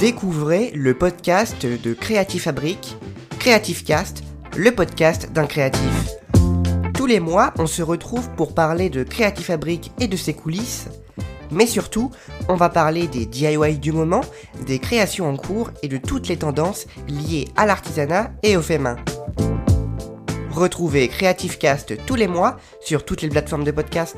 Découvrez le podcast de Creative Fabric, Creative Cast, le podcast d'un créatif. Tous les mois, on se retrouve pour parler de Creative Fabric et de ses coulisses, mais surtout, on va parler des DIY du moment, des créations en cours et de toutes les tendances liées à l'artisanat et au fait main. Retrouvez Creative Cast tous les mois sur toutes les plateformes de podcast.